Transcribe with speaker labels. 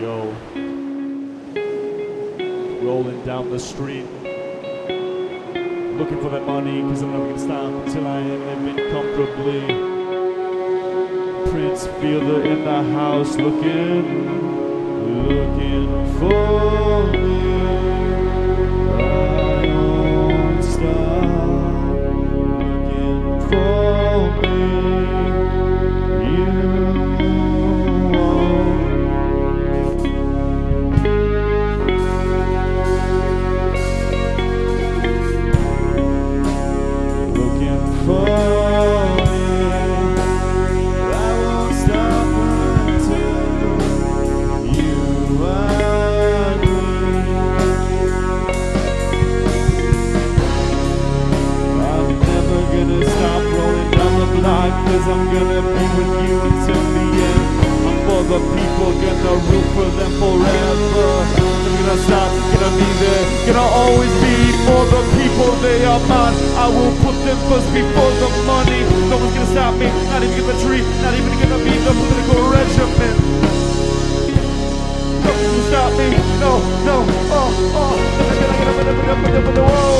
Speaker 1: Yo. Rolling down the street. Looking for that money, cause I'm never gonna stop until I am living comfortably. Prince Fielder in the house looking, looking for. Cause I'm gonna be with you until the end I'm for the people, gonna root for them forever I'm gonna stop, gonna be there Gonna always be for the people, they are mine I will put them first before the money No one's gonna stop me, not even gonna tree Not even gonna be the political regiment No, stop me, no, no, oh, oh gonna get up, up,